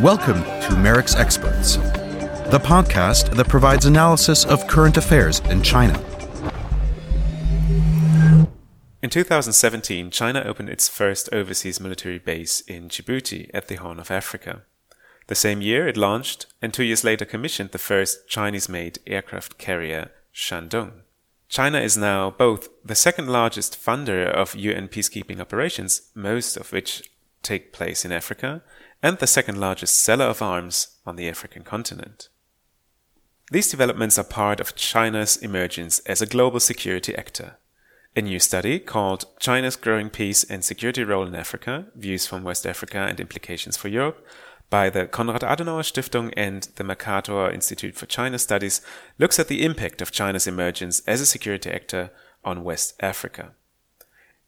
Welcome to MERICS Experts, the podcast that provides analysis of current affairs in China. In 2017, China opened its first overseas military base in Djibouti at the Horn of Africa. The same year, it launched and two years later commissioned the first Chinese made aircraft carrier, Shandong. China is now both the second largest funder of UN peacekeeping operations, most of which take place in Africa, and the second largest seller of arms on the African continent. These developments are part of China's emergence as a global security actor. A new study called China's Growing Peace and Security Role in Africa Views from West Africa and Implications for Europe by the Konrad Adenauer Stiftung and the Mercator Institute for China Studies looks at the impact of China's emergence as a security actor on West Africa.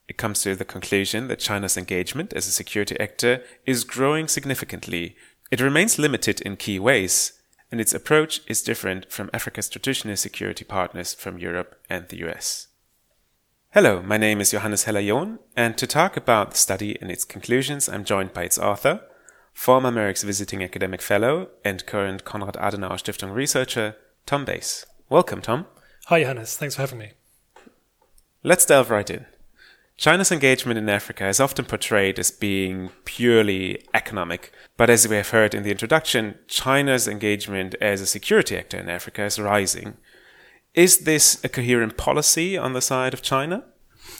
It comes to the conclusion that China's engagement as a security actor is growing significantly. It remains limited in key ways, and its approach is different from Africa's traditional security partners from Europe and the US. Hello, my name is Johannes Heller-John, and to talk about the study and its conclusions, I'm joined by its author, former MERICS visiting academic fellow and current Konrad Adenauer Stiftung researcher, Tom Bayes. Welcome, Tom. Hi, Johannes. Thanks for having me. Let's delve right in. China's engagement in Africa is often portrayed as being purely economic, but as we have heard in the introduction, China's engagement as a security actor in Africa is rising. Is this a coherent policy on the side of China?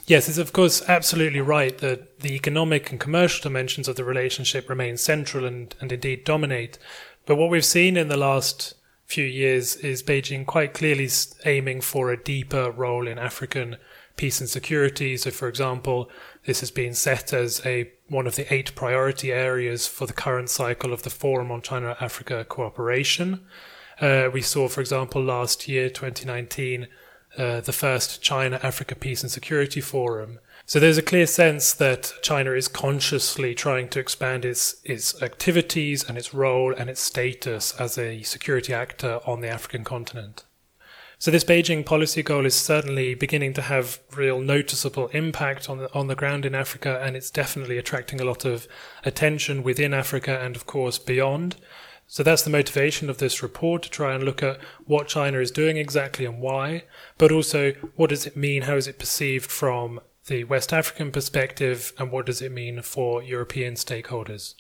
Yes, it's of course absolutely right that the economic and commercial dimensions of the relationship remain central and, and indeed dominate. But what we've seen in the last few years is Beijing quite clearly aiming for a deeper role in African peace and security. So, for example, this has been set as a one of the eight priority areas for the current cycle of the Forum on China-Africa Cooperation. Uh, we saw, for example, last year, 2019, uh, the first China Africa Peace and Security Forum. So there's a clear sense that China is consciously trying to expand its, its activities and its role and its status as a security actor on the African continent. So this Beijing policy goal is certainly beginning to have real noticeable impact on the, on the ground in Africa, and it's definitely attracting a lot of attention within Africa and, of course, beyond. So that's the motivation of this report to try and look at what China is doing exactly and why, but also what does it mean, how is it perceived from the West African perspective, and what does it mean for European stakeholders?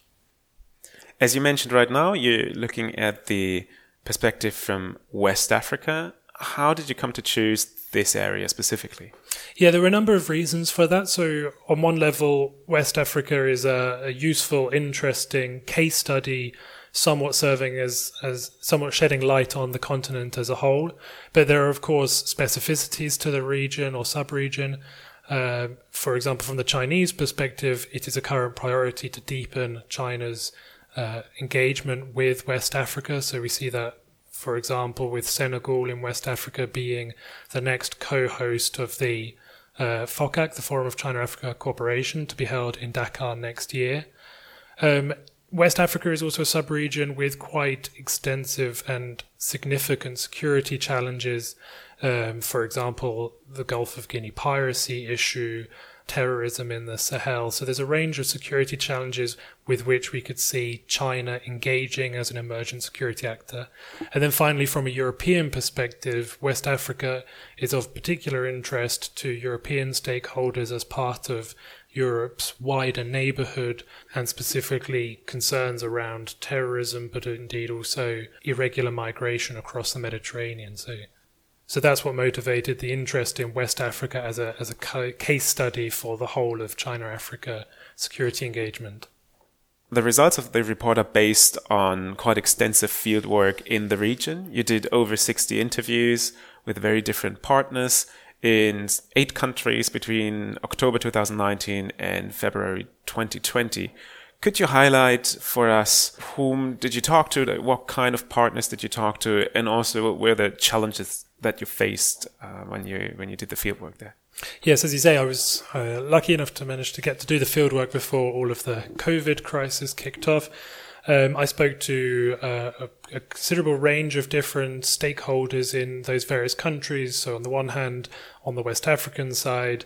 As you mentioned right now, you're looking at the perspective from West Africa. How did you come to choose this area specifically? Yeah, there were a number of reasons for that. So, on one level, West Africa is a, a useful, interesting case study somewhat serving as, as somewhat shedding light on the continent as a whole. But there are, of course, specificities to the region or sub-region. Uh, for example, from the Chinese perspective, it is a current priority to deepen China's uh, engagement with West Africa. So we see that, for example, with Senegal in West Africa being the next co-host of the uh, FOCAC, the Forum of China Africa Cooperation, to be held in Dakar next year. Um, West Africa is also a sub-region with quite extensive and significant security challenges. Um, for example, the Gulf of Guinea piracy issue, terrorism in the Sahel. So there's a range of security challenges with which we could see China engaging as an emergent security actor. And then finally, from a European perspective, West Africa is of particular interest to European stakeholders as part of Europe's wider neighbourhood and specifically concerns around terrorism, but indeed also irregular migration across the Mediterranean. So, so that's what motivated the interest in West Africa as a as a case study for the whole of China-Africa security engagement. The results of the report are based on quite extensive fieldwork in the region. You did over 60 interviews with very different partners in eight countries between October 2019 and February 2020. Could you highlight for us whom did you talk to? What kind of partners did you talk to? And also, what were the challenges that you faced uh, when you when you did the fieldwork there? Yes, as you say, I was uh, lucky enough to manage to get to do the fieldwork before all of the COVID crisis kicked off. Um, I spoke to uh, a, a, considerable range of different stakeholders in those various countries. So, on the one hand, on the West African side,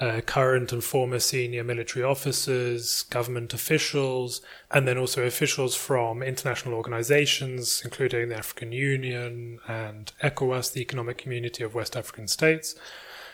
uh, current and former senior military officers, government officials, and then also officials from international organizations, including the African Union and ECOWAS, the Economic Community of West African States,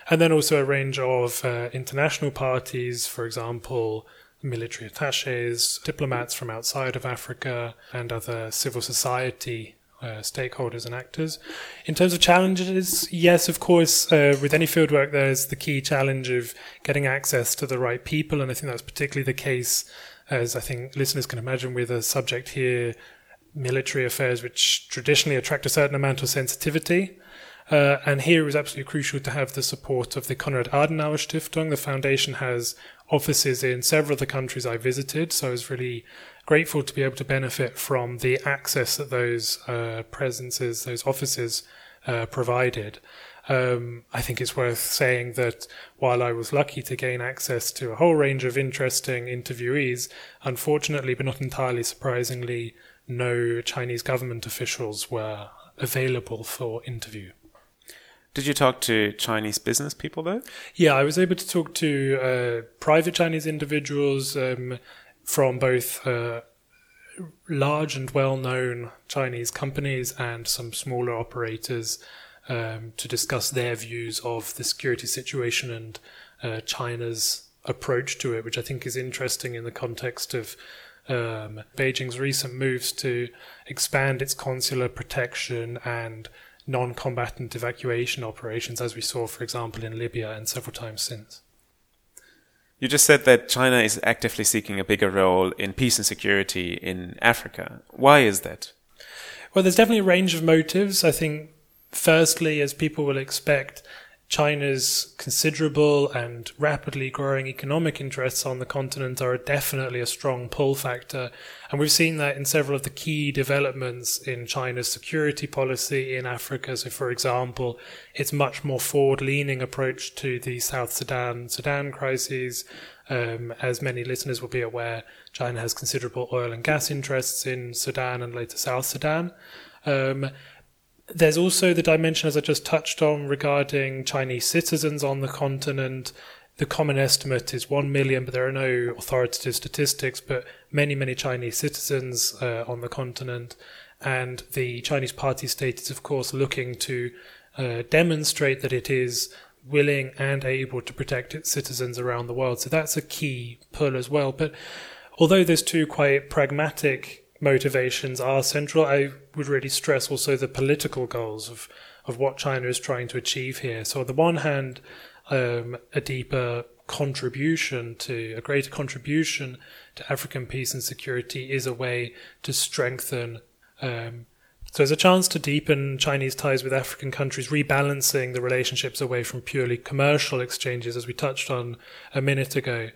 and then also a range of uh, international parties, for example, military attaches, diplomats from outside of Africa, and other civil society uh, stakeholders and actors. In terms of challenges, yes, of course, uh, with any fieldwork, there's the key challenge of getting access to the right people, and I think that's particularly the case, as I think listeners can imagine, with a subject here, military affairs, which traditionally attract a certain amount of sensitivity. Uh, and here it was absolutely crucial to have the support of the Konrad Adenauer Stiftung. The foundation has offices in several of the countries I visited, so I was really grateful to be able to benefit from the access that those uh, presences, those offices uh, provided. Um, I think it's worth saying that while I was lucky to gain access to a whole range of interesting interviewees, unfortunately, but not entirely surprisingly, no Chinese government officials were available for interview. Did you talk to Chinese business people though? Yeah, I was able to talk to uh, private Chinese individuals um, from both uh, large and well known Chinese companies and some smaller operators um, to discuss their views of the security situation and uh, China's approach to it, which I think is interesting in the context of um, Beijing's recent moves to expand its consular protection and non combatant evacuation operations, as we saw, for example, in Libya and several times since. You just said that China is actively seeking a bigger role in peace and security in Africa. Why is that? Well, there's definitely a range of motives. I think, firstly, as people will expect, China's considerable and rapidly growing economic interests on the continent are definitely a strong pull factor. And we've seen that in several of the key developments in China's security policy in Africa. So, for example, its much more forward leaning approach to the South Sudan Sudan crises. Um, as many listeners will be aware, China has considerable oil and gas interests in Sudan and later South Sudan. Um, there's also the dimension, as I just touched on, regarding Chinese citizens on the continent. The common estimate is 1 million, but there are no authoritative statistics, but many, many Chinese citizens uh, on the continent. And the Chinese party state is, of course, looking to uh, demonstrate that it is willing and able to protect its citizens around the world. So that's a key pull as well. But although there's two quite pragmatic motivations are central. I would really stress also the political goals of, of what China is trying to achieve here. So, on the one hand, um, a deeper contribution to a greater contribution to African peace and security is a way to strengthen. Um, so, there's a chance to deepen Chinese ties with African countries, rebalancing the relationships away from purely commercial exchanges, as we touched on a minute ago.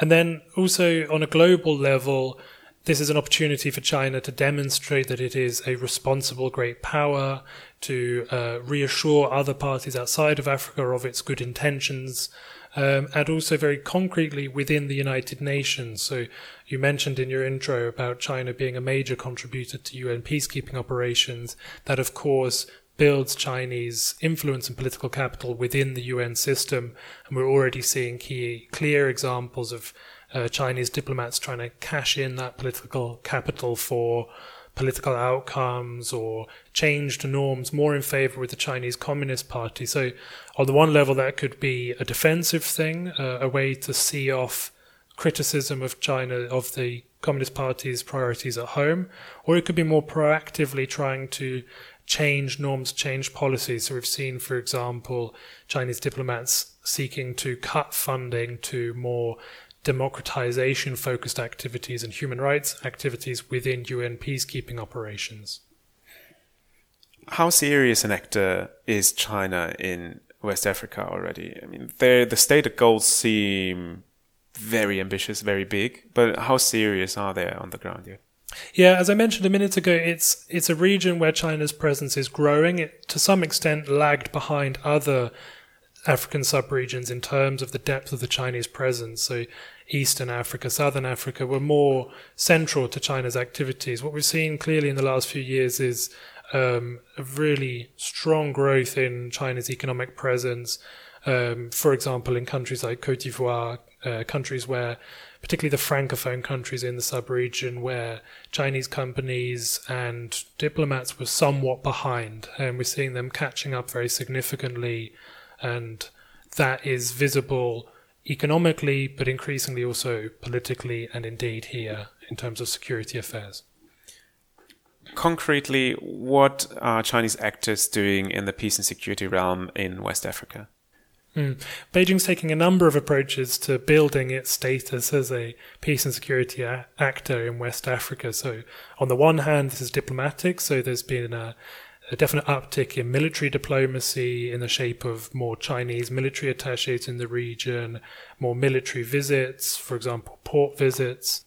And then also on a global level, this is an opportunity for China to demonstrate that it is a responsible great power, to uh, reassure other parties outside of Africa of its good intentions, um, and also very concretely within the United Nations. So you mentioned in your intro about China being a major contributor to UN peacekeeping operations. That, of course, builds Chinese influence and political capital within the UN system, and we're already seeing key, clear examples of uh, Chinese diplomats trying to cash in that political capital for political outcomes or changed norms more in favor with the Chinese Communist Party. So, on the one level, that could be a defensive thing, uh, a way to see off criticism of China, of the Communist Party's priorities at home, or it could be more proactively trying to change norms, change policies. So, we've seen, for example, Chinese diplomats seeking to cut funding to more democratization focused activities and human rights activities within UN peacekeeping operations. How serious an actor is China in West Africa already? I mean, the stated goals seem very ambitious, very big, but how serious are they on the ground yet? Yeah, as I mentioned a minute ago, it's it's a region where China's presence is growing. It to some extent lagged behind other African subregions in terms of the depth of the Chinese presence. So, Eastern Africa, Southern Africa were more central to China's activities. What we've seen clearly in the last few years is um, a really strong growth in China's economic presence. Um, for example, in countries like Cote d'Ivoire, uh, countries where, particularly the francophone countries in the sub-region, where Chinese companies and diplomats were somewhat behind, and we're seeing them catching up very significantly, and that is visible economically, but increasingly also politically, and indeed here in terms of security affairs. Concretely, what are Chinese actors doing in the peace and security realm in West Africa? Mm. Beijing's taking a number of approaches to building its status as a peace and security a- actor in West Africa. So, on the one hand, this is diplomatic, so there's been a, a definite uptick in military diplomacy in the shape of more Chinese military attaches in the region, more military visits, for example, port visits.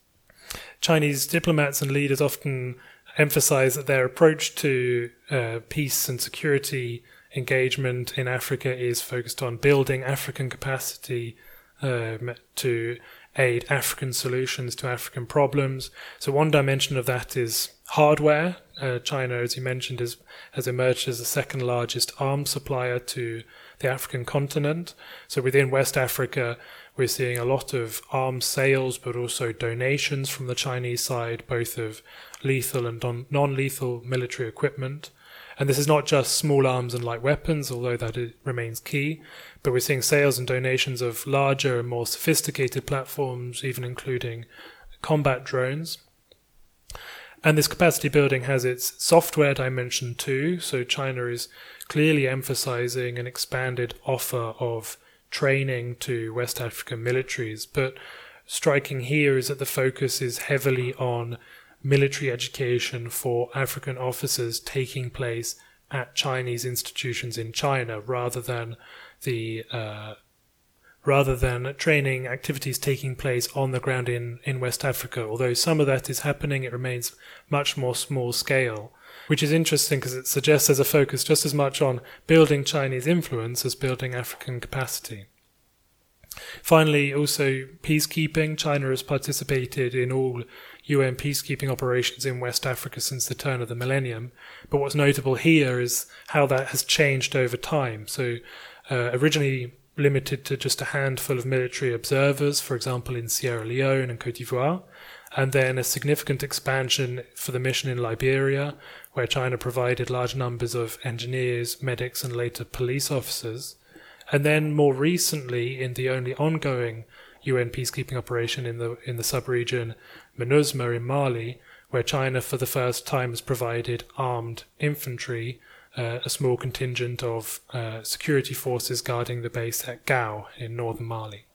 Chinese diplomats and leaders often emphasize that their approach to uh, peace and security engagement in Africa is focused on building African capacity um, to aid African solutions to African problems. So one dimension of that is hardware. Uh, China, as you mentioned, is, has emerged as the second largest arms supplier to the African continent. So within West Africa, we're seeing a lot of arms sales, but also donations from the Chinese side, both of lethal and non lethal military equipment. And this is not just small arms and light weapons, although that remains key, but we're seeing sales and donations of larger and more sophisticated platforms, even including combat drones. And this capacity building has its software dimension too. So China is clearly emphasizing an expanded offer of training to West African militaries. But striking here is that the focus is heavily on military education for African officers taking place at Chinese institutions in China rather than the uh, rather than training activities taking place on the ground in, in West Africa. Although some of that is happening, it remains much more small scale, which is interesting because it suggests there's a focus just as much on building Chinese influence as building African capacity. Finally, also peacekeeping. China has participated in all UN peacekeeping operations in West Africa since the turn of the millennium. But what's notable here is how that has changed over time. So, uh, originally limited to just a handful of military observers, for example, in Sierra Leone and Cote d'Ivoire, and then a significant expansion for the mission in Liberia, where China provided large numbers of engineers, medics, and later police officers. And then more recently, in the only ongoing UN peacekeeping operation in the in the sub-region, MINUSMA in Mali, where China for the first time has provided armed infantry, uh, a small contingent of uh, security forces guarding the base at Gao in northern Mali.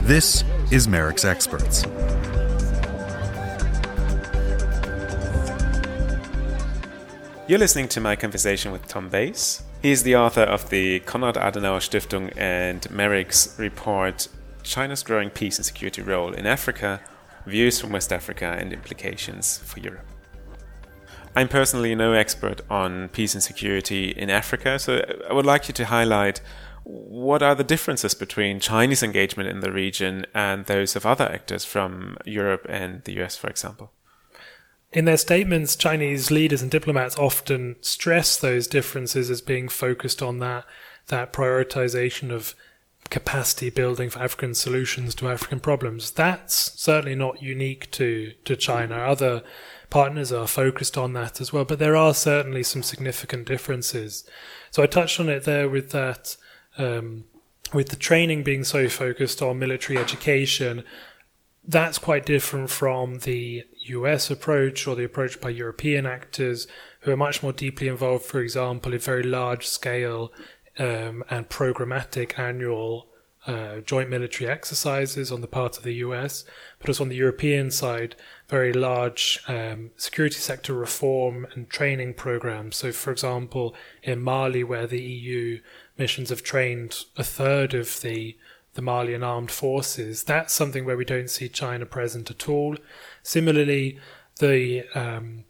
This is MERICS Experts. You're listening to my conversation with Tom Bayes. He is the author of the Konrad Adenauer Stiftung and MERICS report China's growing peace and security role in Africa, views from West Africa, and implications for Europe. I'm personally no expert on peace and security in Africa, so I would like you to highlight what are the differences between Chinese engagement in the region and those of other actors from Europe and the US, for example. In their statements, Chinese leaders and diplomats often stress those differences as being focused on that that prioritization of capacity building for African solutions to African problems. That's certainly not unique to, to China. Other partners are focused on that as well, but there are certainly some significant differences. So I touched on it there with that, um, with the training being so focused on military education. That's quite different from the US approach or the approach by European actors who are much more deeply involved, for example, in very large scale um, and programmatic annual uh, joint military exercises on the part of the US, but also on the European side, very large um, security sector reform and training programs. So, for example, in Mali, where the EU missions have trained a third of the the Malian armed forces, that's something where we don't see China present at all. Similarly, the um,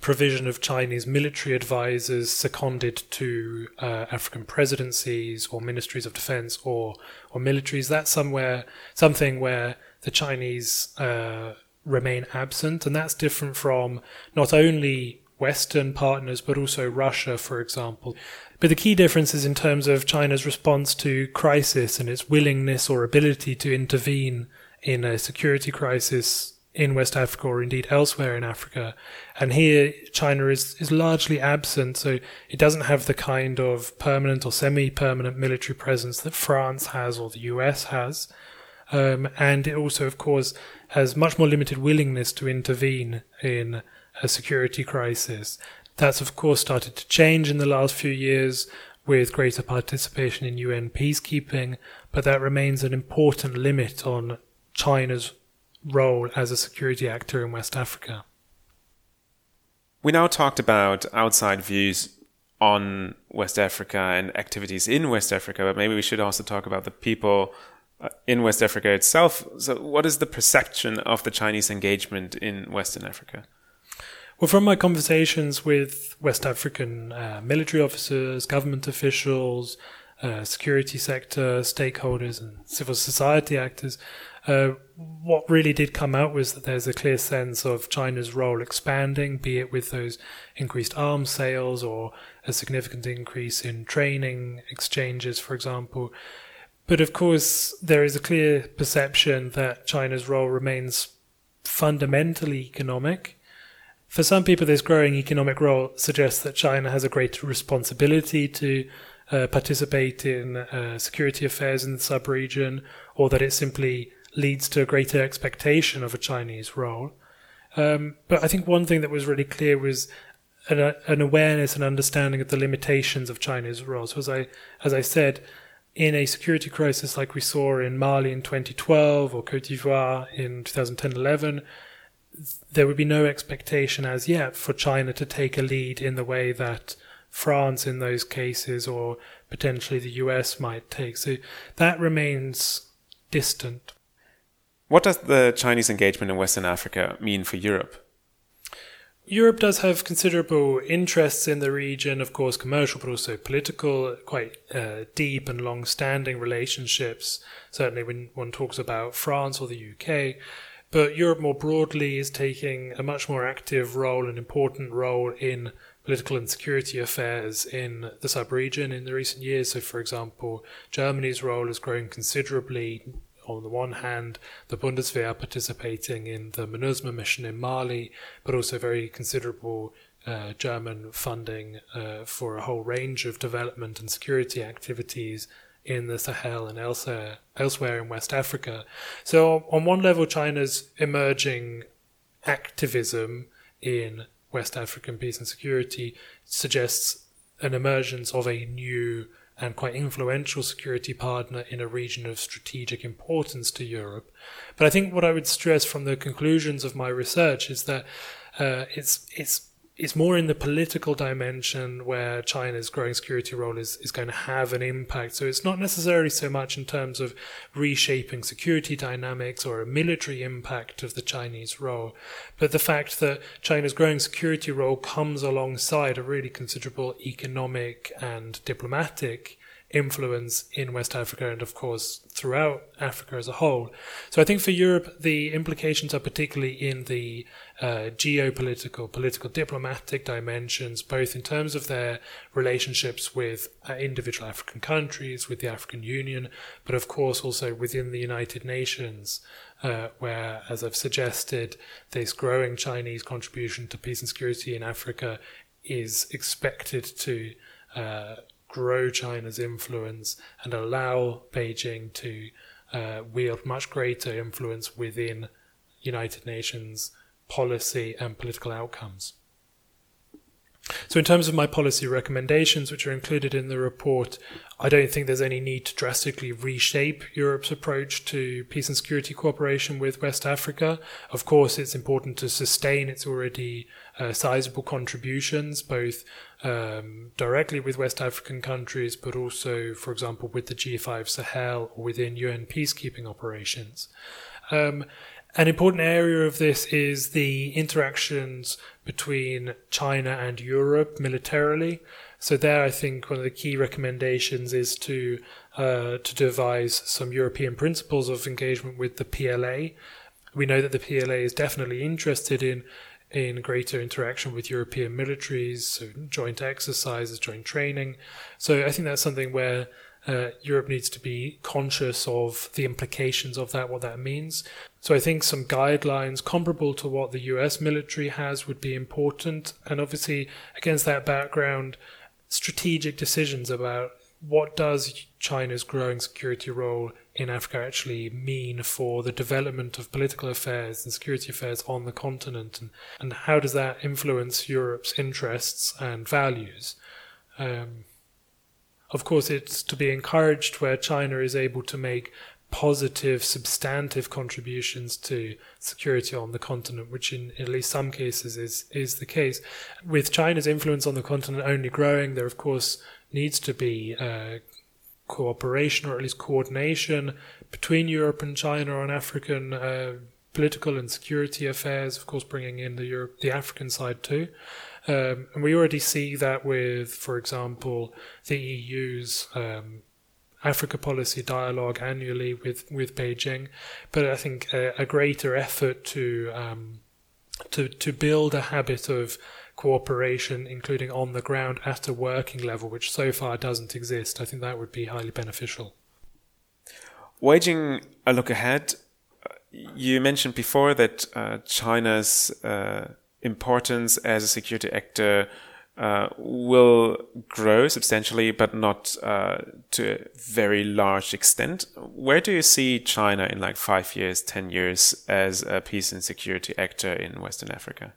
provision of Chinese military advisors seconded to uh, African presidencies or ministries of defense or or militaries. That's somewhere something where the Chinese uh, remain absent, and that's different from not only Western partners but also Russia, for example. But the key difference is in terms of China's response to crisis and its willingness or ability to intervene in a security crisis in West Africa or indeed elsewhere in Africa. And here China is, is largely absent, so it doesn't have the kind of permanent or semi permanent military presence that France has or the US has. Um, and it also, of course, has much more limited willingness to intervene in a security crisis. That's, of course, started to change in the last few years with greater participation in UN peacekeeping, but that remains an important limit on China's role as a security actor in West Africa. We now talked about outside views on West Africa and activities in West Africa, but maybe we should also talk about the people uh, in West Africa itself. So, what is the perception of the Chinese engagement in Western Africa? Well, from my conversations with West African uh, military officers, government officials, uh, security sector stakeholders, and civil society actors, uh, what really did come out was that there's a clear sense of China's role expanding, be it with those increased arms sales or a significant increase in training exchanges, for example. But of course, there is a clear perception that China's role remains fundamentally economic. For some people, this growing economic role suggests that China has a greater responsibility to uh, participate in uh, security affairs in the sub-region, or that it simply leads to a greater expectation of a Chinese role. Um, but I think one thing that was really clear was an, uh, an awareness and understanding of the limitations of China's role. So as I as I said, in a security crisis like we saw in Mali in 2012 or Cote d'Ivoire in 2010-11, there would be no expectation as yet for China to take a lead in the way that France in those cases or potentially the US might take. So that remains distant. What does the Chinese engagement in Western Africa mean for Europe? Europe does have considerable interests in the region, of course, commercial, but also political, quite uh, deep and long standing relationships, certainly when one talks about France or the UK. But Europe more broadly is taking a much more active role, an important role in political and security affairs in the sub region in the recent years. So, for example, Germany's role has grown considerably on the one hand, the Bundeswehr participating in the MINUSMA mission in Mali, but also very considerable uh, German funding uh, for a whole range of development and security activities in the Sahel and elsewhere, elsewhere in West Africa. So, on one level, China's emerging activism in West African peace and security suggests an emergence of a new and quite influential security partner in a region of strategic importance to Europe. But I think what I would stress from the conclusions of my research is that uh, it's it's it's more in the political dimension where China's growing security role is, is going to have an impact. So it's not necessarily so much in terms of reshaping security dynamics or a military impact of the Chinese role, but the fact that China's growing security role comes alongside a really considerable economic and diplomatic influence in West Africa and, of course, throughout Africa as a whole. So I think for Europe, the implications are particularly in the uh, geopolitical, political, diplomatic dimensions, both in terms of their relationships with uh, individual African countries, with the African Union, but of course also within the United Nations. Uh, where, as I've suggested, this growing Chinese contribution to peace and security in Africa is expected to uh, grow China's influence and allow Beijing to uh, wield much greater influence within United Nations policy and political outcomes. So, in terms of my policy recommendations, which are included in the report, I don't think there's any need to drastically reshape Europe's approach to peace and security cooperation with West Africa. Of course, it's important to sustain its already uh, sizable contributions, both um, directly with West African countries, but also, for example, with the G5 Sahel or within UN peacekeeping operations. Um, An important area of this is the interactions between China and Europe militarily. So there, I think one of the key recommendations is to uh, to devise some European principles of engagement with the PLA. We know that the PLA is definitely interested in in greater interaction with European militaries, so joint exercises, joint training. So I think that's something where uh, Europe needs to be conscious of the implications of that, what that means. So I think some guidelines comparable to what the US military has would be important. And obviously, against that background, strategic decisions about what does China's growing security role in Africa actually mean for the development of political affairs and security affairs on the continent, and, and how does that influence Europe's interests and values? Um, of course, it's to be encouraged where China is able to make positive, substantive contributions to security on the continent, which in, at least some cases is is the case. With China's influence on the continent only growing, there of course needs to be uh, cooperation or at least coordination between Europe and China on African uh, political and security affairs. Of course, bringing in the Europe, the African side too. Um, and we already see that with, for example, the EU's um, Africa policy dialogue annually with, with Beijing. But I think a, a greater effort to um, to to build a habit of cooperation, including on the ground at a working level, which so far doesn't exist. I think that would be highly beneficial. Waging a look ahead, you mentioned before that uh, China's uh, importance as a security actor uh, will grow substantially, but not uh, to a very large extent. Where do you see China in like five years, ten years as a peace and security actor in Western Africa?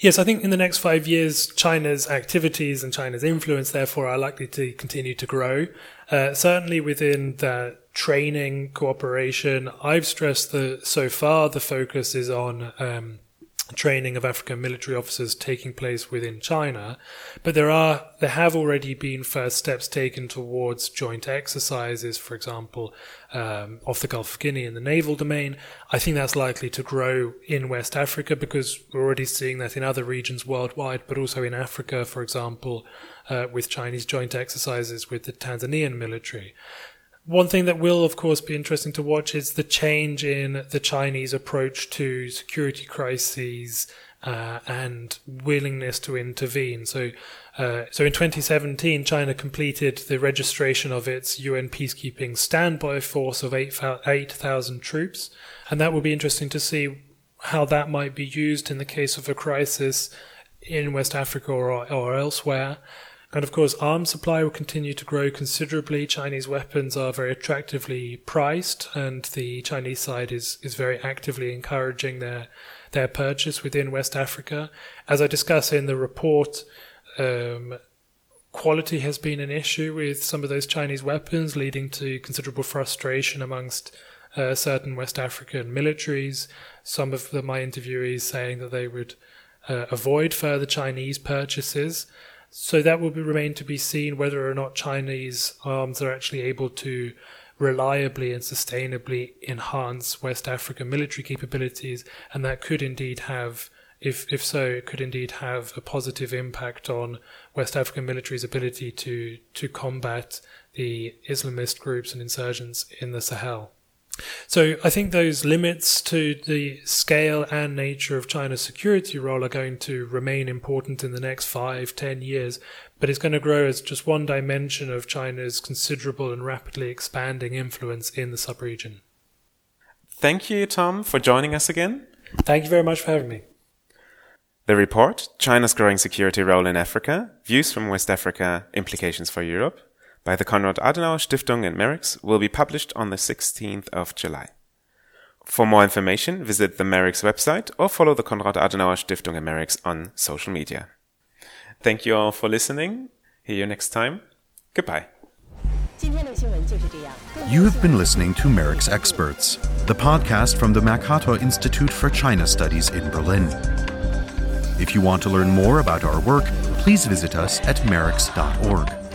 Yes, I think in the next five years, China's activities and China's influence, therefore, are likely to continue to grow. Uh, certainly within the training cooperation, I've stressed that so far the focus is on um, training of African military officers taking place within China, but there are there have already been first steps taken towards joint exercises, for example, um, off the Gulf of Guinea in the naval domain. I think that's likely to grow in West Africa because we're already seeing that in other regions worldwide, but also in Africa, for example, uh, with Chinese joint exercises with the Tanzanian military. One thing that will, of course, be interesting to watch is the change in the Chinese approach to security crises uh, and willingness to intervene. So, uh, so in 2017, China completed the registration of its UN peacekeeping standby force of 8,000 troops, and that will be interesting to see how that might be used in the case of a crisis in West Africa or, or elsewhere. And of course, arms supply will continue to grow considerably. Chinese weapons are very attractively priced, and the Chinese side is, is very actively encouraging their their purchase within West Africa. As I discuss in the report, um, quality has been an issue with some of those Chinese weapons, leading to considerable frustration amongst uh, certain West African militaries. Some of the, my interviewees saying that they would uh, avoid further Chinese purchases. So that will remain to be seen whether or not Chinese arms are actually able to reliably and sustainably enhance West African military capabilities, and that could indeed have, if if so, it could indeed have a positive impact on West African military's ability to to combat the Islamist groups and insurgents in the Sahel. So I think those limits to the scale and nature of China's security role are going to remain important in the next five, ten years, but it's going to grow as just one dimension of China's considerable and rapidly expanding influence in the subregion. Thank you, Tom, for joining us again. Thank you very much for having me. The report, China's Growing Security Role in Africa, Views from West Africa, Implications for Europe, by the Konrad Adenauer Stiftung in MERICS will be published on the 16th of July. For more information, visit the MERICS website or follow the Konrad Adenauer Stiftung in MERICS on social media. Thank you all for listening. See you next time. Goodbye. You have been listening to MERICS Experts, the podcast from the Mercator Institute for China Studies in Berlin. If you want to learn more about our work, please visit us at merics.org.